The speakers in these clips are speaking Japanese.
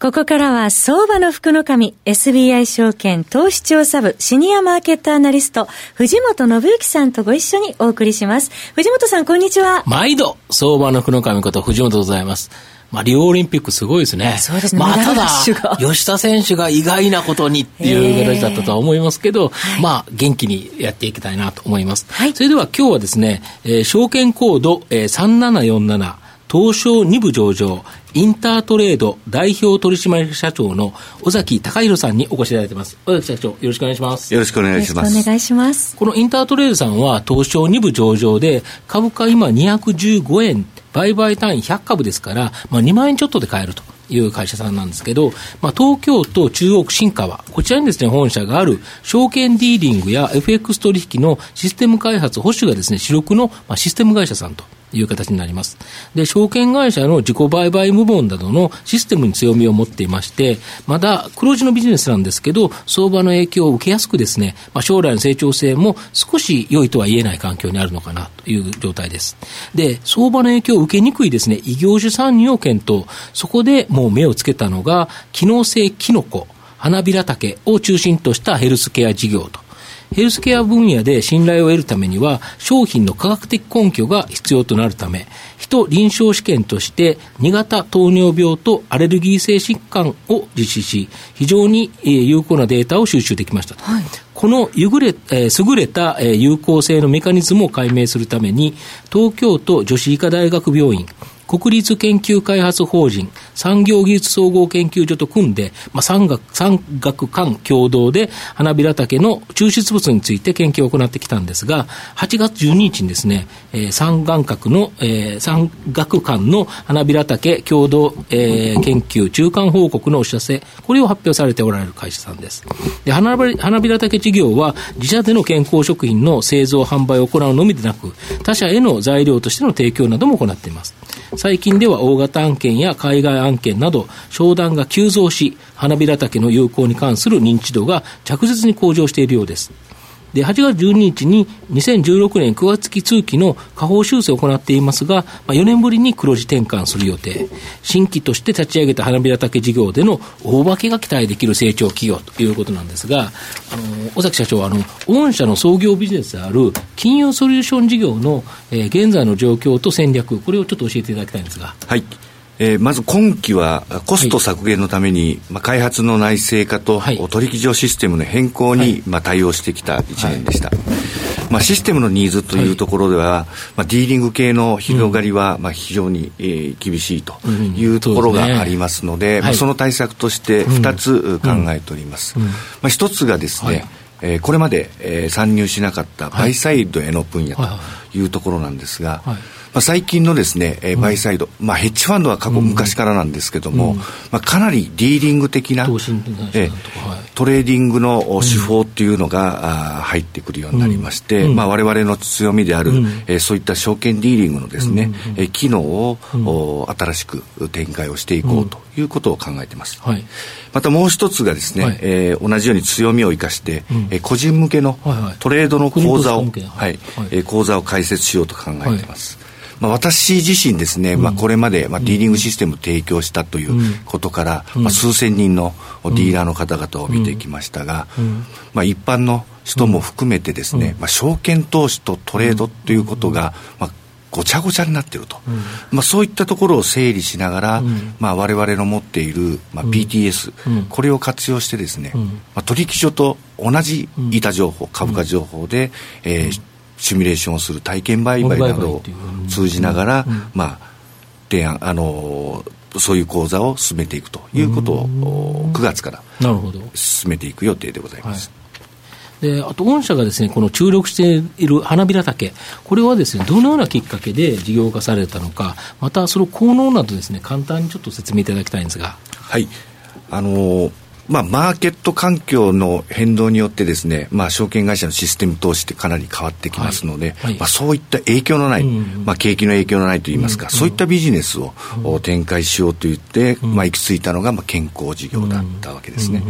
ここからは相場の福の神 SBI 証券投資調査部シニアマーケットアナリスト藤本信之さんとご一緒にお送りします。藤本さんこんにちは。毎度相場の福の神こと藤本でございます。まあ、リオオリンピックすごいですね。そうですね。まあ、ただ、吉田選手が意外なことにっていう形だったとは思いますけど、まあ、元気にやっていきたいなと思います。はい、それでは今日はですね、えー、証券コード、えー、3747、東証2部上場、インタートレード代表取締役社長の尾崎隆弘さんにお越しいただいています。尾崎社長、よろしくお願いします。よろしくお願いします。お願いします。このインタートレードさんは東証2部上場で、株価今215円、売買単位100株ですから、まあ2万円ちょっとで買えると。いう会社さんなんですけど、まあ、東京都中国新川、こちらにですね、本社がある証券ディーリングや FX 取引のシステム開発、保守がですね、主力の、まあ、システム会社さんという形になります。で、証券会社の自己売買部門などのシステムに強みを持っていまして、まだ黒字のビジネスなんですけど、相場の影響を受けやすくですね、まあ、将来の成長性も少し良いとは言えない環境にあるのかなという状態です。で、相場の影響を受けにくいですね、異業種参入を検討。そこでもう目をつけたのが、機能性キノコ、花びら竹を中心としたヘルスケア事業とヘルスケア分野で信頼を得るためには、商品の科学的根拠が必要となるため、人臨床試験として、2型糖尿病とアレルギー性疾患を実施し、非常に有効なデータを収集できました。はい、この優れ、えー、優れた有効性のメカニズムを解明するために、東京都女子医科大学病院、国立研究開発法人産業技術総合研究所と組んで、まあ、産学、産学間共同で花びら竹の抽出物について研究を行ってきたんですが、8月12日にですね、えー、産眼核の、えー、産学間の花びら竹共同、えー、研究中間報告のお知らせ、これを発表されておられる会社さんです。で花びら竹事業は自社での健康食品の製造販売を行うのみでなく、他社への材料としての提供なども行っています。最近では大型案件や海外案件など、商談が急増し、花びら丈の有効に関する認知度が着実に向上しているようです。で、8月12日に2016年9月期通期の下方修正を行っていますが、まあ、4年ぶりに黒字転換する予定。新規として立ち上げた花びら竹事業での大化けが期待できる成長企業ということなんですが、あの、尾崎社長、あの、御社の創業ビジネスである金融ソリューション事業の、えー、現在の状況と戦略、これをちょっと教えていただきたいんですが。はい。えー、まず今期はコスト削減のために、はい、まあ、開発の内製化と、取引所システムの変更に、はい、まあ、対応してきた1年でした、はい、まあ、システムのニーズというところでは、まあ、ディーリング系の広がりは、まあ、非常に、えー、厳しいというところがありますので、うん、そ、ね、まあ、その対策として2つ考えております、うん。うん、まあ、1つがですね、えー、これまで、えー、参入しなかったバイサイドへの分野というところなんですが、はい。まあ、最近のですね、えー、バイサイド、まあ、ヘッジファンドは過去昔からなんですけども、まあ、かなりディーリング的な、えー、トレーディングの手法っていうのが、あ入ってくるようになりまして、うん。まあ、我々の強みである、うん、えー、そういった証券ディーリングのですね、うん、えー、機能を、うん、新しく展開をしていこうということを考えています、はい、またもう一つがですね、はい、えー、同じように強みを生かして、うん、えー、個人向けのトレードの講座を、はい、は座を開設しようと考えています、まあ、私自身ですね、まあ、これまで、まあ、ディーリングシステムを提供したということから、まあ、数千人のディーラーの方々を見てきましたが、まあ、一般の人も含めてですね、まあ、証券投資とトレードということが、まあ、ごちゃごちゃになっていると、うん、まあ、そういったところを整理しながら、うん、まあ、我々の持っている、まあ、PTS、うん、これを活用してですね、まあ、取引所と同じ板情報、株価情報で、えー、シミュレーションをする体験売買などを通じながら、まあ、提案、あのそういう講座を進めていくということを9月から進めていく予定でございます。であと、御社がですねこの注力している花びら竹、これはですねどのようなきっかけで事業化されたのか、またその効能などですね簡単にちょっと説明いただきたいんですが。はい。あのまあ、マーケット環境の変動によってですね、まあ、証券会社のシステム投資ってかなり変わってきますので、はいはい、まあ、そういった影響のない、うんまあ、景気の影響のないといいますか、うんそういったビジネスを、うん、展開しようと言って、うん、まあ、行き着いたのが、まあ、健康事業だったわけですね。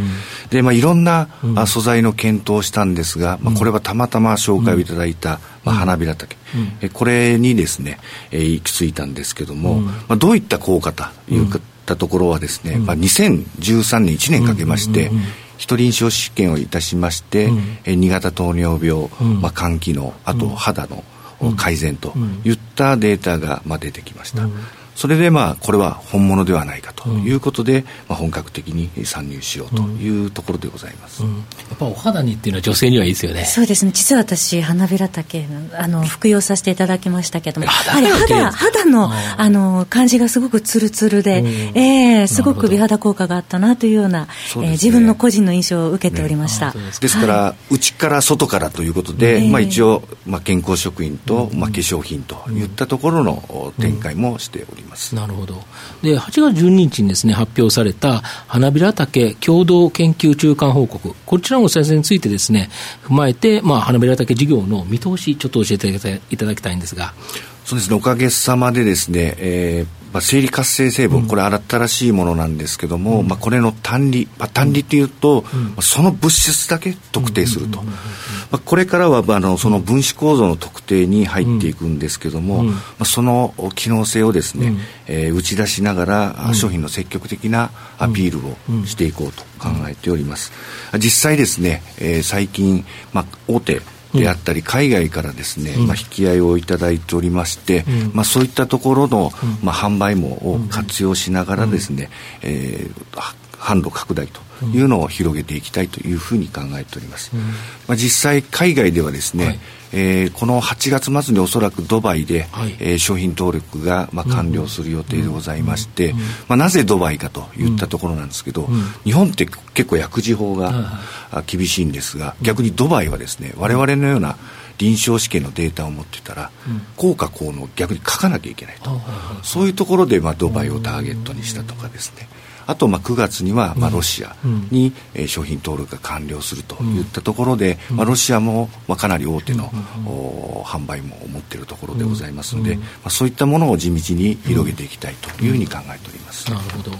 で、まあ、いろんな、うん、素材の検討をしたんですが、まあ、これはたまたま紹介をいただいた、まあ、花びら竹、うん、これにですね、えー、行き着いたんですけども、まあ、どういった効果というか、ったところはですね、まあ、2013年1年かけまして、一臨床試験をいたしまして、うん、え2型糖尿病、まあ、肝機能あと肌の改善といったデータが、まあ、出てきました。それでまあこれは本物ではないかということで、うん、まあ、本格的に参入しようというところでございます、うん。うん、やっぱお肌にっていうのは女性にはいいですよね。そうですね。実は私花びら竹あの服用させていただきましたけどもやはり肌肌のあの感じがすごくツルツルで、えー、すごく美肌効果があったなというような、ね、えー、自分の個人の印象を受けておりました、ね、ですから、はい、内から外からということで、えー、まあ、一応、まあ、健康食品と、まあ、化粧品といったところの展開もしております、ます。なるほど。で、8月12日にですね、発表された花びら竹共同研究中間報告、こちらの先生についてですね、踏まえて、まあ、花びら竹事業の見通し、ちょっと教えていただきたいんですが。そうですね、おかげさまでですね、えーまあ、生理活性成分、これ新しいものなんですけども、うん、まあ、これの単利、まあ、単利というと、うん、その物質だけ特定すると、まあ、これからはあのその分子構造の特定に入っていくんですけども、まあ、その機能性をですね、うん、えー、打ち出しながら、商品の積極的なアピールをしていこうと考えております。実際ですね、えー、最近、まあ、大手であったり、海外からですね、まあ、引き合いをいただいておりまして、まあ、そういったところの、まあ、販売網を活用しながらですね、えー、販路拡大というのを広げていきたいというふうに考えております。まあ、実際海外ではですね、はい。えー、この8月末におそらくドバイで、はい、えー、商品登録が、まあ、完了する予定でございまして、まあ、なぜドバイかといったところなんですけど、日本って結構薬事法が厳しいんですが逆にドバイはですね我々のような臨床試験のデータを持ってたら、効果効能を逆に書かなきゃいけないと、そういうところで、まあ、ドバイをターゲットにしたとかですね、あとまあ9月にはまあロシアにえ商品登録が完了するといったところで、まあ、ロシアもまあかなり大手の販売も持っているところでございますので、まあ、そういったものを地道に広げていきたいというふうに考えております。なるほど。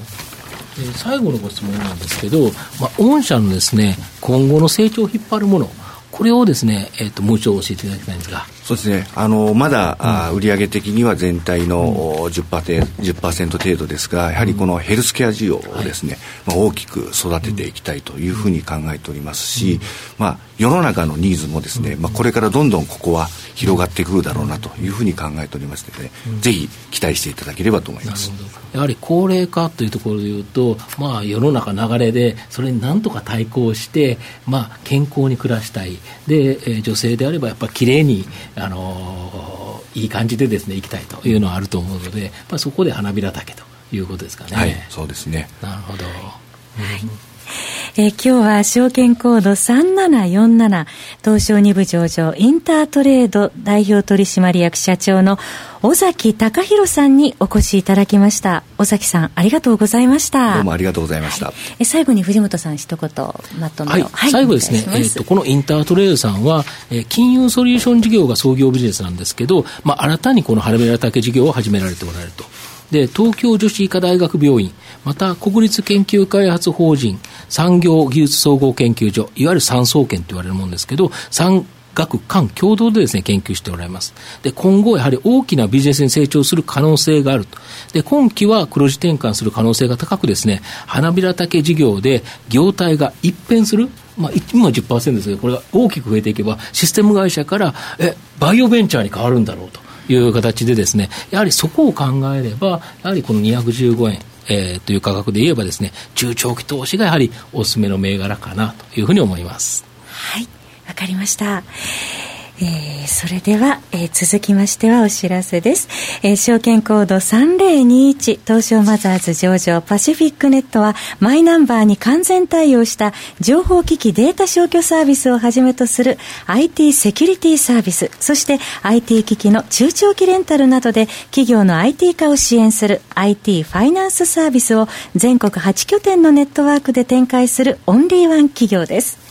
最後のご質問なんですけど、まあ、御社のですね今後の成長を引っ張るものこれをですね、えーと、もう一度教えていただきたいんですが。そうですね。あのまだ、うん、売上的には全体の 10%, 10程度ですが、やはりこのヘルスケア需要をですね、はい、まあ、大きく育てていきたいというふうに考えておりますし、うん、まあ世の中のニーズもですね、まあこれからどんどんここは広がってくるだろうなというふうに考えておりますので、うん、ぜひ期待していただければと思います。やはり高齢化というところでいうと、まあ世の中流れでそれになんとか対抗して、まあ健康に暮らしたい。で、えー、女性であればやっぱり綺麗に、あのー、いい感じでですね、行きたいというのはあると思うので、まあ、そこで花びら竹ということですかね。はい、そうですね。なるほど。はいえー、今日は証券コード3747東証2部上場インタートレード代表取締役社長の尾崎貴弘さんにお越しいただきました。尾崎さんありがとうございました。どうもありがとうございました、はい、え最後に藤本さん一言まとめを、はい、はい、最後ですね。えーと、このインタートレードさんは、えー、金融ソリューション事業が創業ビジネスなんですけど、まあ、新たにこの春めら竹事業を始められておられると。で、東京女子医科大学病院、また国立研究開発法人、産業技術総合研究所、いわゆる産総研と言われるものですけど、産学官共同でですね、研究しておられます。で、今後やはり大きなビジネスに成長する可能性があると。で、今期は黒字転換する可能性が高くですね、花びら竹事業で業態が一変する。まあ、今10%ですけど、これが大きく増えていけば、システム会社から、え、バイオベンチャーに変わるんだろうと。いう形でですね、やはりそこを考えれば、やはりこの215円、えー、という価格で言えばですね、中長期投資がやはりおすすめの銘柄かなというふうに思います。はい、わかりました。えー、それでは、えー、続きましてはお知らせです。えー、証券コード3021東証マザーズ上場パシフィックネットはマイナンバーに完全対応した情報機器データ消去サービスをはじめとする IT セキュリティサービス、そして IT 機器の中長期レンタルなどで企業の IT 化を支援する IT ファイナンスサービスを全国8拠点のネットワークで展開するオンリーワン企業です。